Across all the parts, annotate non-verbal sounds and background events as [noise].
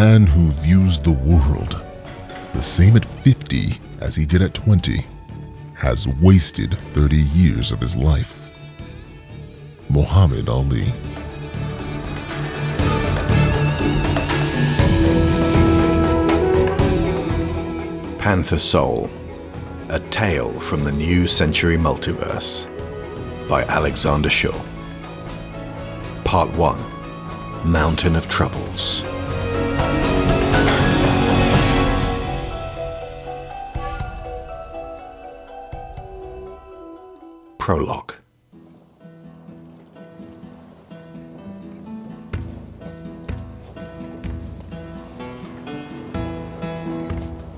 man who views the world the same at 50 as he did at 20 has wasted 30 years of his life. Muhammad Ali. Panther Soul A Tale from the New Century Multiverse by Alexander Shaw. Part 1 Mountain of Troubles. Prologue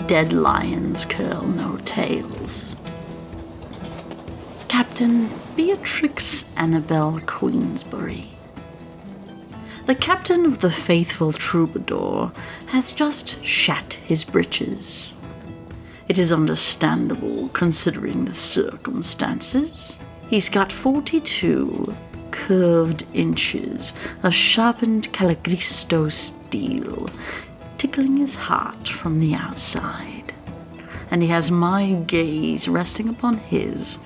Dead lions curl no tails. Captain Beatrix Annabelle Queensbury. The captain of the faithful troubadour has just shat his breeches. It is understandable considering the circumstances. He's got 42 curved inches of sharpened Calagristo steel tickling his heart from the outside. And he has my gaze resting upon his,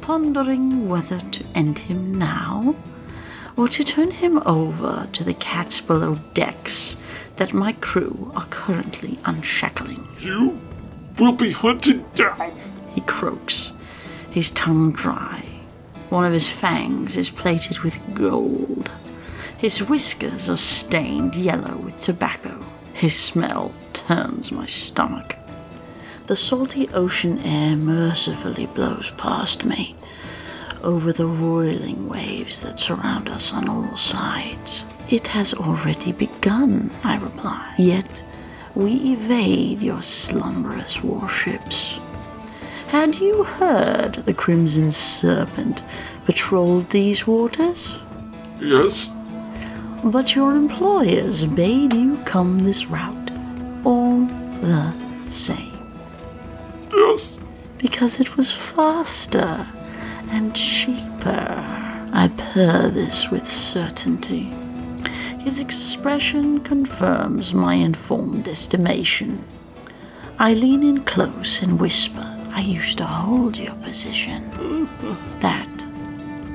pondering whether to end him now or to turn him over to the cats below decks that my crew are currently unshackling. You will be hunted down. He croaks, his tongue dry. One of his fangs is plated with gold. His whiskers are stained yellow with tobacco. His smell turns my stomach. The salty ocean air mercifully blows past me, over the roiling waves that surround us on all sides. It has already begun, I reply. Yet we evade your slumberous warships. Had you heard the Crimson Serpent patrolled these waters? Yes, But your employers bade you come this route, all the same, yes. because it was faster and cheaper. I purr this with certainty. His expression confirms my informed estimation. I lean in close and whisper, I used to hold your position. That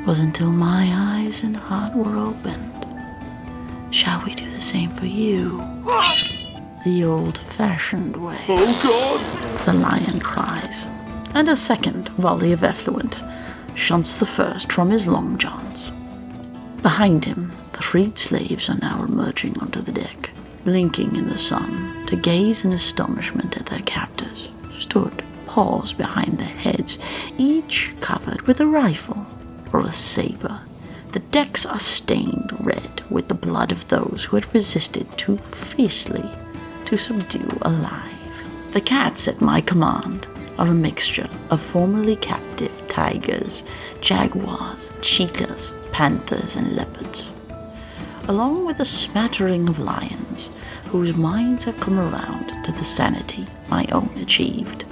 was until my eyes and heart were opened. Shall we do the same for you? The old fashioned way. Oh God. The lion cries, and a second volley of effluent shunts the first from his long johns. Behind him, the freed slaves are now emerging onto the deck, blinking in the sun to gaze in astonishment at their captors, stood paws behind their heads, each covered with a rifle or a saber. The decks are stained red with the blood of those who had resisted too fiercely to subdue alive. The cats at my command are a mixture of formerly captive tigers, jaguars, cheetahs, panthers, and leopards, along with a smattering of lions whose minds have come around to the sanity my own achieved.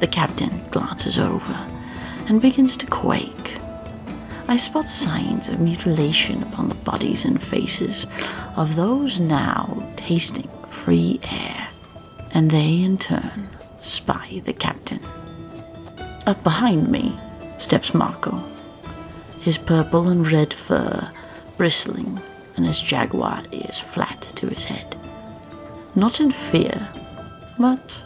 The captain glances over and begins to quake. I spot signs of mutilation upon the bodies and faces of those now tasting free air, and they in turn spy the captain. Up behind me steps Marko, his purple and red fur bristling and his jaguar ears flat to his head. Not in fear, but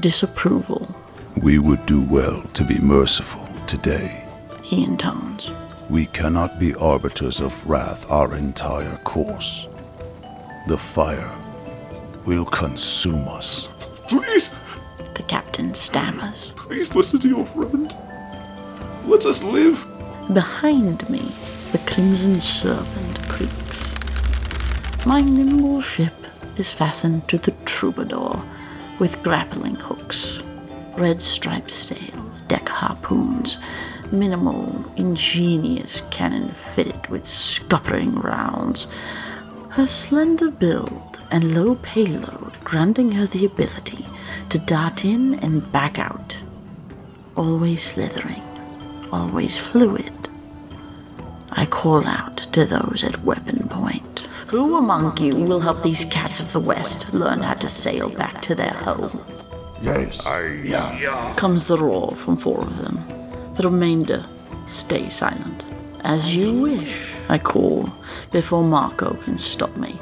disapproval, We would do well to be merciful today. he intones. We cannot be arbiters of wrath our entire course. The fire will consume us. Please, The captain stammers. please listen to your friend. Let us live. Behind me, the crimson serpent creaks. My nimble ship is fastened to the troubadour with grappling hooks, red striped sails, deck harpoons, minimal, ingenious cannon fitted with scuppering rounds. Her slender build and low payload granting her the ability to dart in and back out, always slithering, always fluid. I call out to those at weapon point. Who among you will help these cats of the West learn how to sail back to their home? Yes. I, yeah. yeah. Comes the roar from four of them. The remainder stay silent. As you wish, I call before Marko can stop me.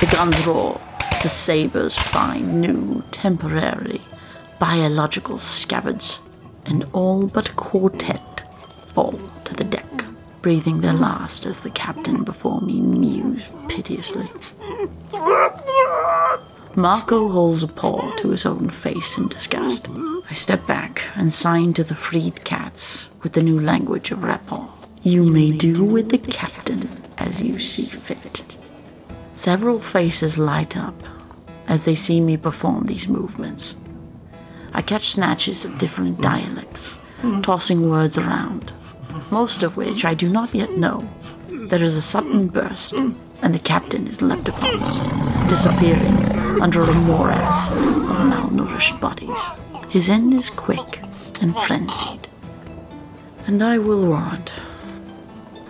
The guns roar. The sabers find new, temporary, biological scabbards, and all but quartet fall to the deck, breathing their last as the captain before me mews piteously. [laughs] Marko holds a paw to his own face in disgust. I step back and sign to the freed cats with the new language of rapport. You may do with the captain as you see fit. Several faces light up as they see me perform these movements. I catch snatches of different dialects, tossing words around, most of which I do not yet know. There is a sudden burst, and the captain is leapt upon, disappearing under a morass of malnourished bodies. His end is quick and frenzied, and I will warrant,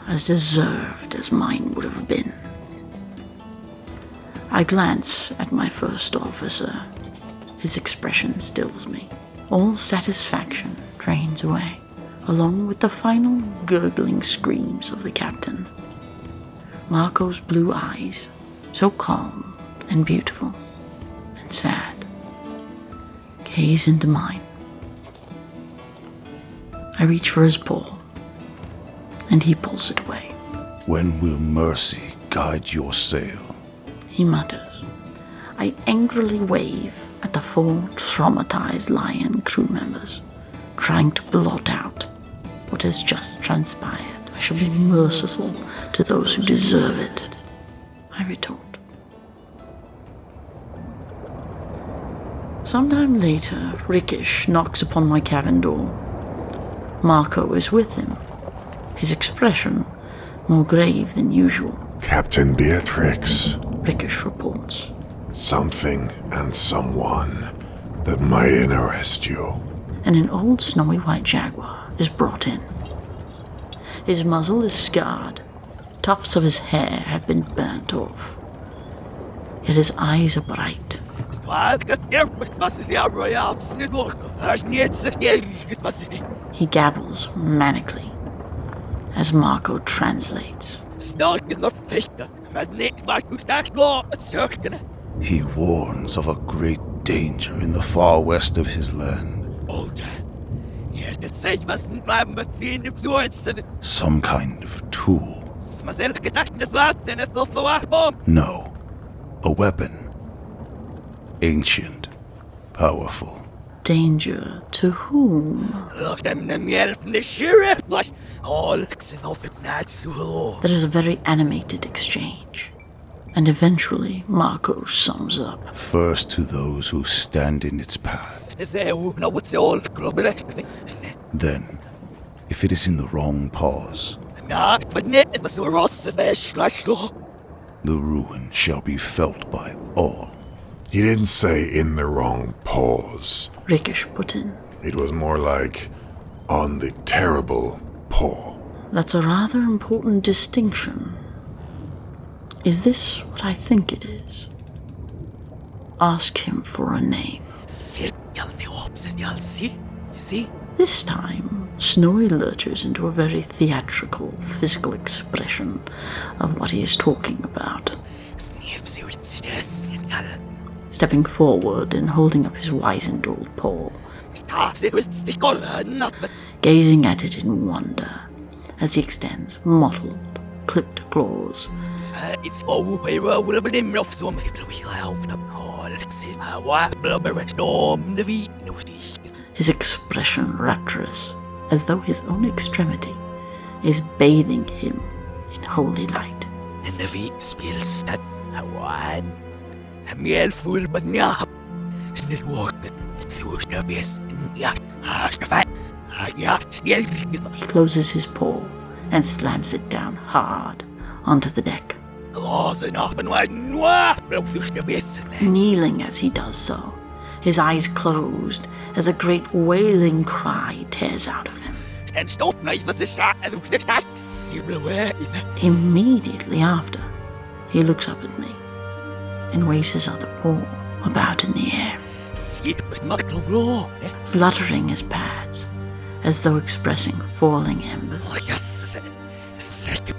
as deserved as mine would have been. I glance at my first officer. His expression stills me. All satisfaction drains away, along with the final gurgling screams of the captain. Marko's blue eyes, so calm and beautiful and sad, gaze into mine. I reach for his paw, and he pulls it away. When will mercy guide your sail? He mutters. I angrily wave at the four traumatized lion crew members, trying to blot out what has just transpired. I shall be merciful to those who deserve it. I retort. Sometime later, Rickish knocks upon my cabin door. Marko is with him, his expression more grave than usual. Captain Beatrix, Rickish reports. something and someone that might interest you. and an old snowy white jaguar is brought in. His muzzle is scarred, tufts of his hair have been burnt off. Yet his eyes are bright. He gabbles manically as Marko translates. He warns of a great danger in the far west of his land. Some kind of tool. No. A weapon. Ancient. Powerful. Danger to whom? There is a very animated exchange. And eventually, Marko sums up. First to those who stand in its path. Then, if it is in the wrong paws, the ruin shall be felt by all. He didn't say in the wrong pause. Rickish put in. It was more like on the terrible paw. That's a rather important distinction. Is this what I think it is? Ask him for a name. You see? This time, Snowy lurches into a very theatrical, physical expression of what he is talking about, stepping forward and holding up his wizened old paw, gazing at it in wonder as he extends mottled, clipped claws. His expression rapturous, as though his own extremity is bathing him in holy light. And the feet spill stat Hawan. A meal full but. Snit walk through snubbies and yacht. Hashkafat. He closes his paw and slams it down hard onto the deck, Laws and up and wide. Nwah. Through snubbies. kneeling as he does so, his eyes closed as a great wailing cry tears out of him. And stop knife was a shot. And the shot. Sibble away. Immediately after, He looks up at me and waves his other paw about in the air, fluttering his pads as though expressing falling embers.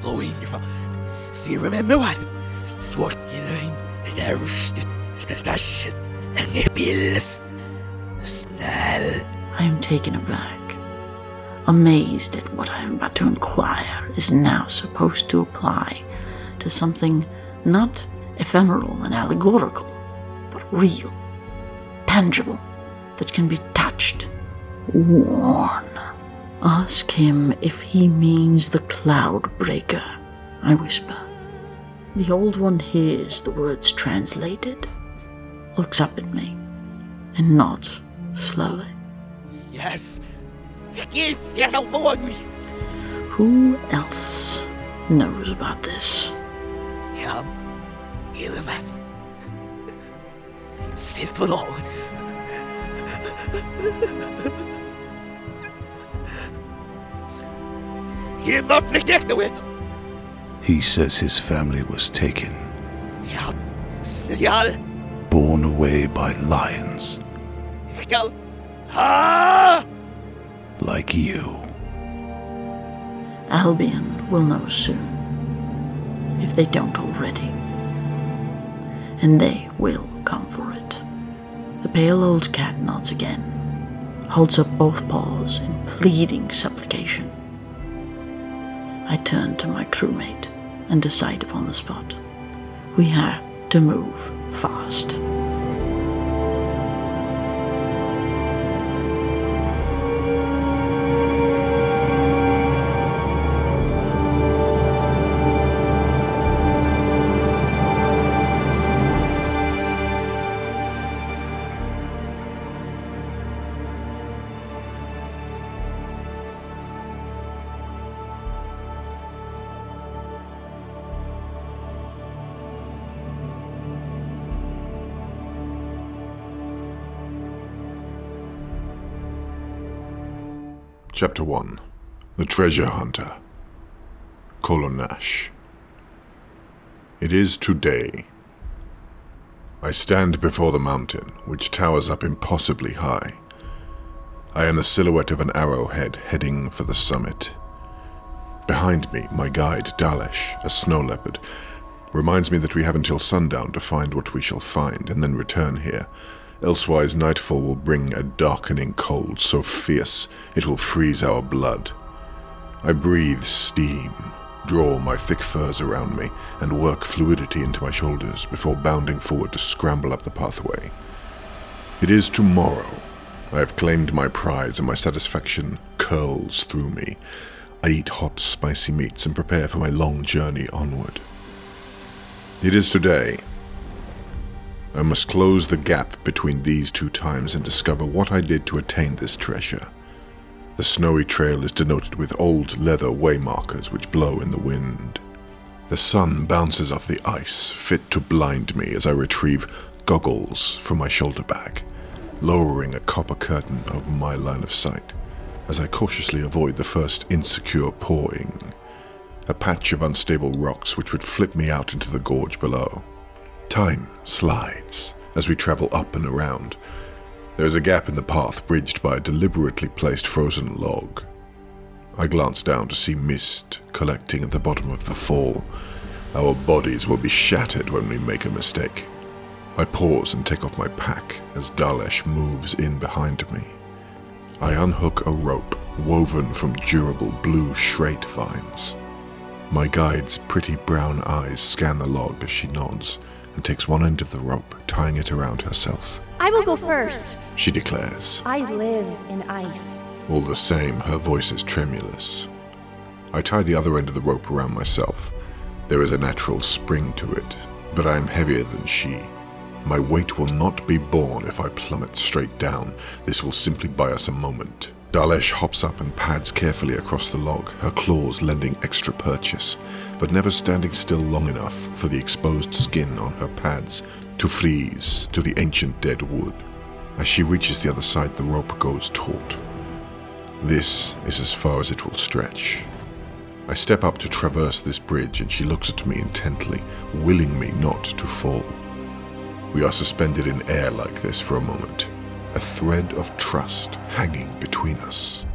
Blowing. See, remember what? What you learn. And it feels. Snell. I am taken aback, amazed at what I am about to inquire is now supposed to apply to something not ephemeral and allegorical, but real, tangible, that can be touched, worn. Ask him if he means the Cloudbreaker, I whisper. The old one hears the words translated, looks up at me, and nods slowly. Yes. Keep settle for me. Who else knows about this? Yum. Ilmath. Sith Lord. You're not connected with him. He says his family was taken, Yum. Snell. borne away by lions, Yum. Ah! like you. Albion will know soon, if they don't already. And they will come for it. The pale old cat nods again, holds up both paws in pleading supplication. I turn to my crewmate and decide upon the spot. We have to move fast. Chapter 1 The Treasure Hunter. Kolo Nash. It is today. I stand before the mountain, which towers up impossibly high. I am the silhouette of an arrowhead heading for the summit. Behind me, my guide, Dalesh, a snow leopard, reminds me that we have until sundown to find what we shall find and then return here. Elsewise, nightfall will bring a darkening cold so fierce it will freeze our blood. I breathe steam, draw my thick furs around me, and work fluidity into my shoulders before bounding forward to scramble up the pathway. It is tomorrow. I have claimed my prize, and my satisfaction curls through me. I eat hot, spicy meats and prepare for my long journey onward. It is today. I must close the gap between these two times and discover what I did to attain this treasure. The snowy trail is denoted with old leather waymarkers which blow in the wind. The sun bounces off the ice, fit to blind me as I retrieve goggles from my shoulder bag, lowering a copper curtain over my line of sight as I cautiously avoid the first insecure pawing, a patch of unstable rocks which would flip me out into the gorge below. Time slides as we travel up and around. There is a gap in the path bridged by a deliberately placed frozen log. I glance down to see mist collecting at the bottom of the fall. Our bodies will be shattered when we make a mistake. I pause and take off my pack as Dalesh moves in behind me. I unhook a rope woven from durable blue schrate vines. My guide's pretty brown eyes scan the log as she nods and takes one end of the rope, tying it around herself. I will go first. She declares. I live in ice. All the same, her voice is tremulous. I tie the other end of the rope around myself. There is a natural spring to it, but I am heavier than she. My weight will not be borne if I plummet straight down. This will simply buy us a moment. Dalesh hops up and pads carefully across the log, her claws lending extra purchase, but never standing still long enough for the exposed skin on her pads to freeze to the ancient dead wood. As she reaches the other side, the rope goes taut. This is as far as it will stretch. I step up to traverse this bridge, and she looks at me intently, willing me not to fall. We are suspended in air like this for a moment, a thread of trust hanging between us.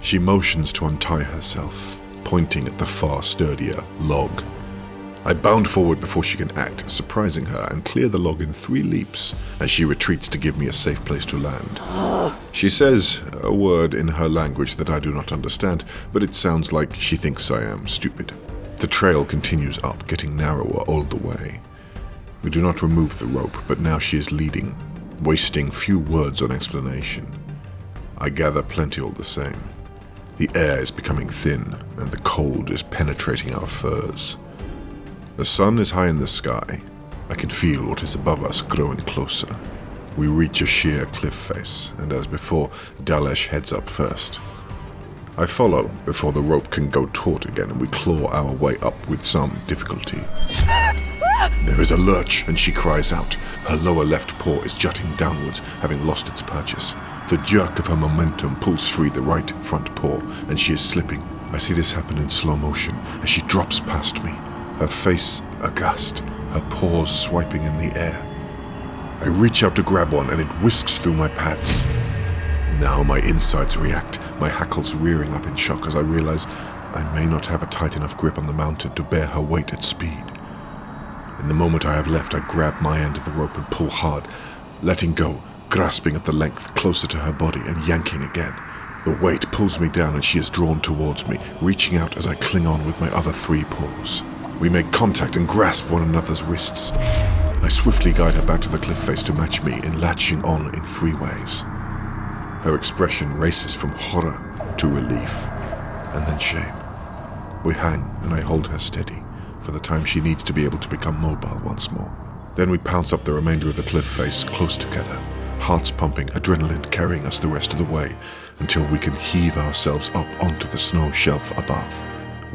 She motions to untie herself, pointing at the far sturdier log. I bound forward before she can act, surprising her, and clear the log in three leaps as she retreats to give me a safe place to land. She says a word in her language that I do not understand, but it sounds like she thinks I am stupid. The trail continues up, getting narrower all the way. We do not remove the rope, but now she is leading, wasting few words on explanation. I gather plenty all the same. The air is becoming thin, and the cold is penetrating our furs. The sun is high in the sky. I can feel what is above us growing closer. We reach a sheer cliff face, and as before, Dalesh heads up first. I follow before the rope can go taut again, and we claw our way up with some difficulty. There is a lurch, and she cries out. Her lower left paw is jutting downwards, having lost its purchase. The jerk of her momentum pulls free the right front paw, and she is slipping. I see this happen in slow motion as she drops past me, her face aghast, her paws swiping in the air. I reach out to grab one, and it whisks through my pads. Now my insides react, my hackles rearing up in shock as I realize I may not have a tight enough grip on the mountain to bear her weight at speed. In the moment I have left, I grab my end of the rope and pull hard, letting go, grasping at the length closer to her body and yanking again. The weight pulls me down and she is drawn towards me, reaching out as I cling on with my other three paws. We make contact and grasp one another's wrists. I swiftly guide her back to the cliff face to match me in latching on in three ways. Her expression races from horror to relief, and then shame. We hang, and I hold her steady for the time she needs to be able to become mobile once more. Then we pounce up the remainder of the cliff face close together, hearts pumping, adrenaline carrying us the rest of the way until we can heave ourselves up onto the snow shelf above.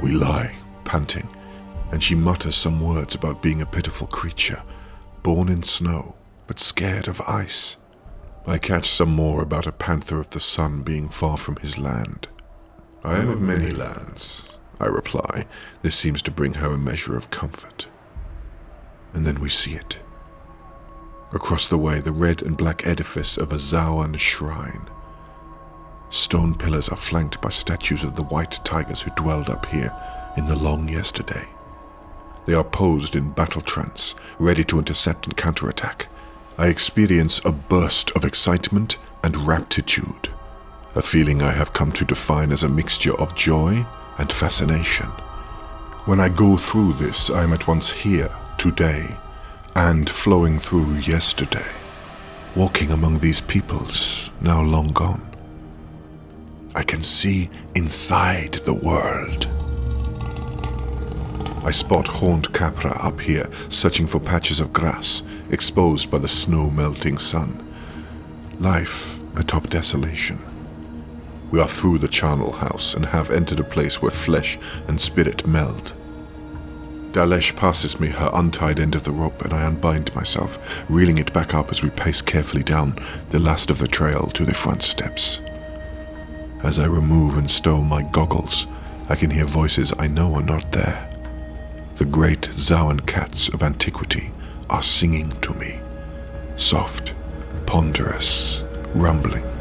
We lie, panting, and she mutters some words about being a pitiful creature, born in snow, but scared of ice. I catch some more about a panther of the sun being far from his land. I am of many lands, I reply. This seems to bring her a measure of comfort. And then we see it. Across the way, the red and black edifice of a Zawan shrine. Stone pillars are flanked by statues of the white tigers who dwelled up here in the long yesterday. They are posed in battle trance, ready to intercept and counterattack. I experience a burst of excitement and raptitude, a feeling I have come to define as a mixture of joy and fascination. When I go through this, I am at once here, today, and flowing through yesterday, walking among these peoples now long gone. I can see inside the world. I spot horned capra up here, searching for patches of grass exposed by the snow melting sun. Life atop desolation. We are through the charnel house and have entered a place where flesh and spirit meld. Dalesh passes me her untied end of the rope, and I unbind myself, reeling it back up as we pace carefully down the last of the trail to the front steps. As I remove and stow my goggles, I can hear voices I know are not there. The great Zawan cats of antiquity are singing to me, soft, ponderous, rumbling.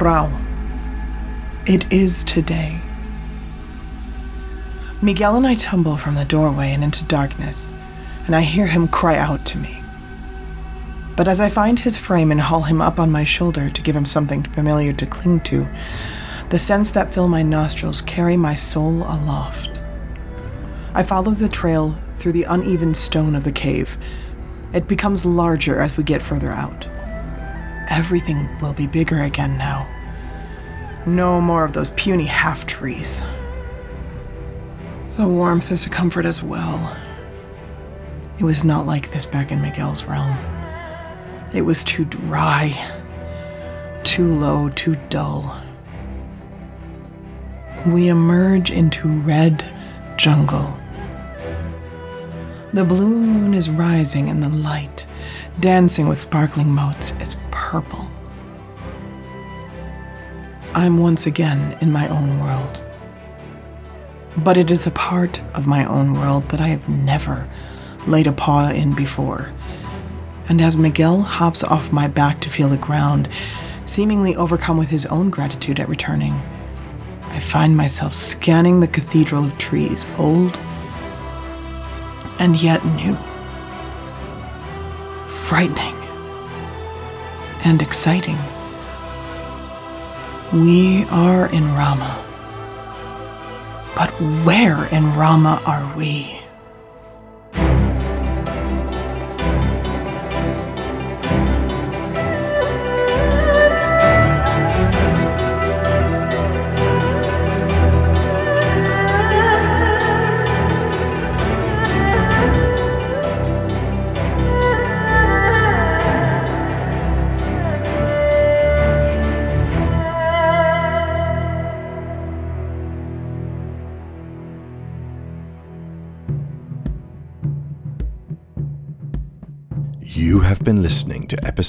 Rao. It is today. Miguel and I tumble from the doorway and into darkness, and I hear him cry out to me. But as I find his frame and haul him up on my shoulder to give him something familiar to cling to, the scents that fill my nostrils carry my soul aloft. I follow the trail through the uneven stone of the cave. It becomes larger as we get further out. Everything will be bigger again now. No more of those puny half trees. The warmth is a comfort as well. It was not like this back in Miguel's realm. It was too dry, too low, too dull. We emerge into red, jungle. The blue moon is rising in the light, dancing with sparkling motes as purple. I'm once again in my own world. But it is a part of my own world that I have never laid a paw in before. And as Miguel hops off my back to feel the ground, seemingly overcome with his own gratitude at returning, I find myself scanning the cathedral of trees, old and yet new, frightening and exciting. We are in Rama. But where in Rama are we?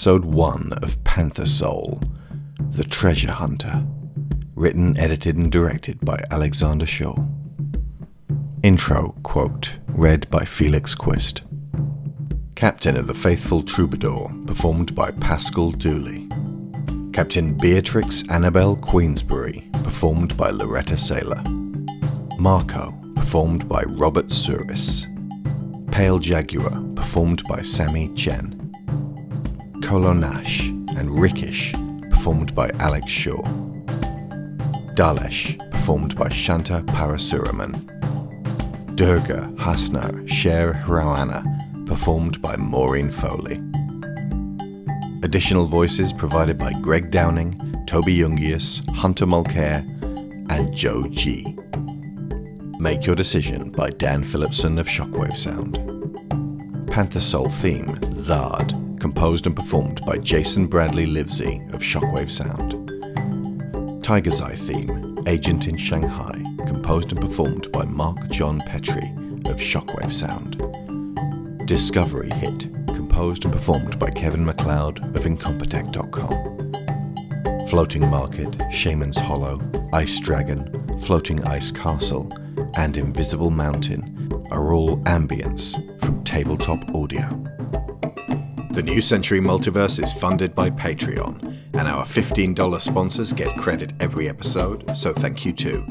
Episode 1 of Panther Soul, The Treasure Hunter, written, edited, and directed by Alexander Shaw. Intro quote read by Felix Quist. Captain of the Faithful Troubadour, performed by Paschal Dooly. Captain Beatrix Annabelle Queensbury, performed by Laureta Sela. Marko, performed by Robert Souris. Pale Jaguar, performed by Sami Chen. Kolo Nash and Rickish, performed by Alex Shaw. Dalesh, performed by Shanta Parasuraman. Durga Hassnar Sher Hraoanna, performed by Maureen Foley. Additional voices provided by Greg Downing, Toby Jungius, Hunter Mulcare, and Joe G. Make Your Decision by Dan Phillipson of Shockwave Sound. Panther Soul theme, Zaad, composed and performed by Jason Bradley Livesay of Shockwave Sound. Tiger's Eye theme, Agent in Shanghai, composed and performed by Mark John Petrie of Shockwave Sound. Discovery Hit, composed and performed by Kevin MacLeod of Incompetech.com. Floating Market, Shaman's Hollow, Ice Dragon, Floating Ice Castle, and Invisible Mountain are all ambience from Tabletop Audio. The New Century Multiverse is funded by Patreon, and our $15 sponsors get credit every episode, so thank you to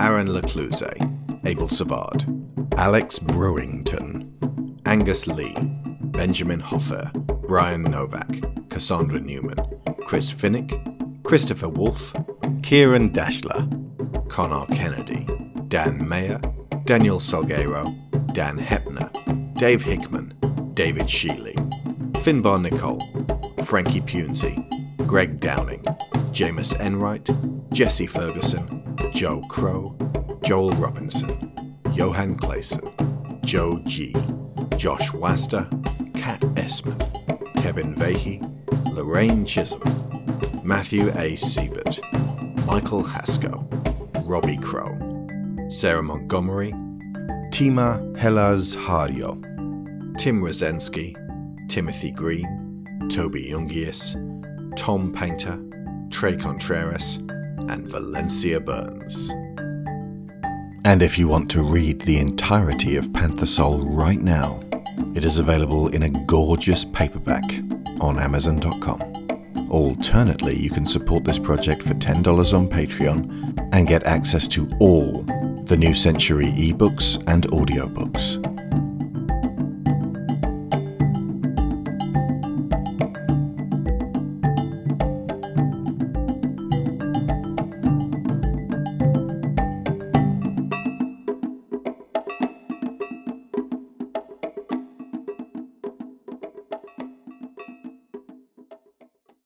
Aaron Lecluse, Abel Savard, Alex Brewington, Angus Lee, Benjamin Hoffer, Brian Novak, Cassandra Newman, Chris Finnick, Christopher Wolfe, Kieran Dashler, Connor Kennedy, Dan Mayer, Daniel Salguero, Dan Hepner, Dave Hickman, David Sheely, Finbar Nicole, Frankie Punzi, Greg Downing, Jameis Enright, Jesse Ferguson, Joe Crow, Joel Robinson, Johan Clayson, Joe G, Josh Waster, Kat Esman, Kevin Vahey, Lorraine Chisholm, Matthew A. Siebert, Michael Haskell, Robbie Crow, Sarah Montgomery, Tima Helaz Hario, Tim Rosensky, Timothy Green, Toby Jungius, Tom Painter, Trey Contreras, and Valencia Burns. And if you want to read the entirety of Panther Soul right now, it is available in a gorgeous paperback on Amazon.com. Alternately, you can support this project for $10 on Patreon and get access to all the New Century ebooks and audiobooks.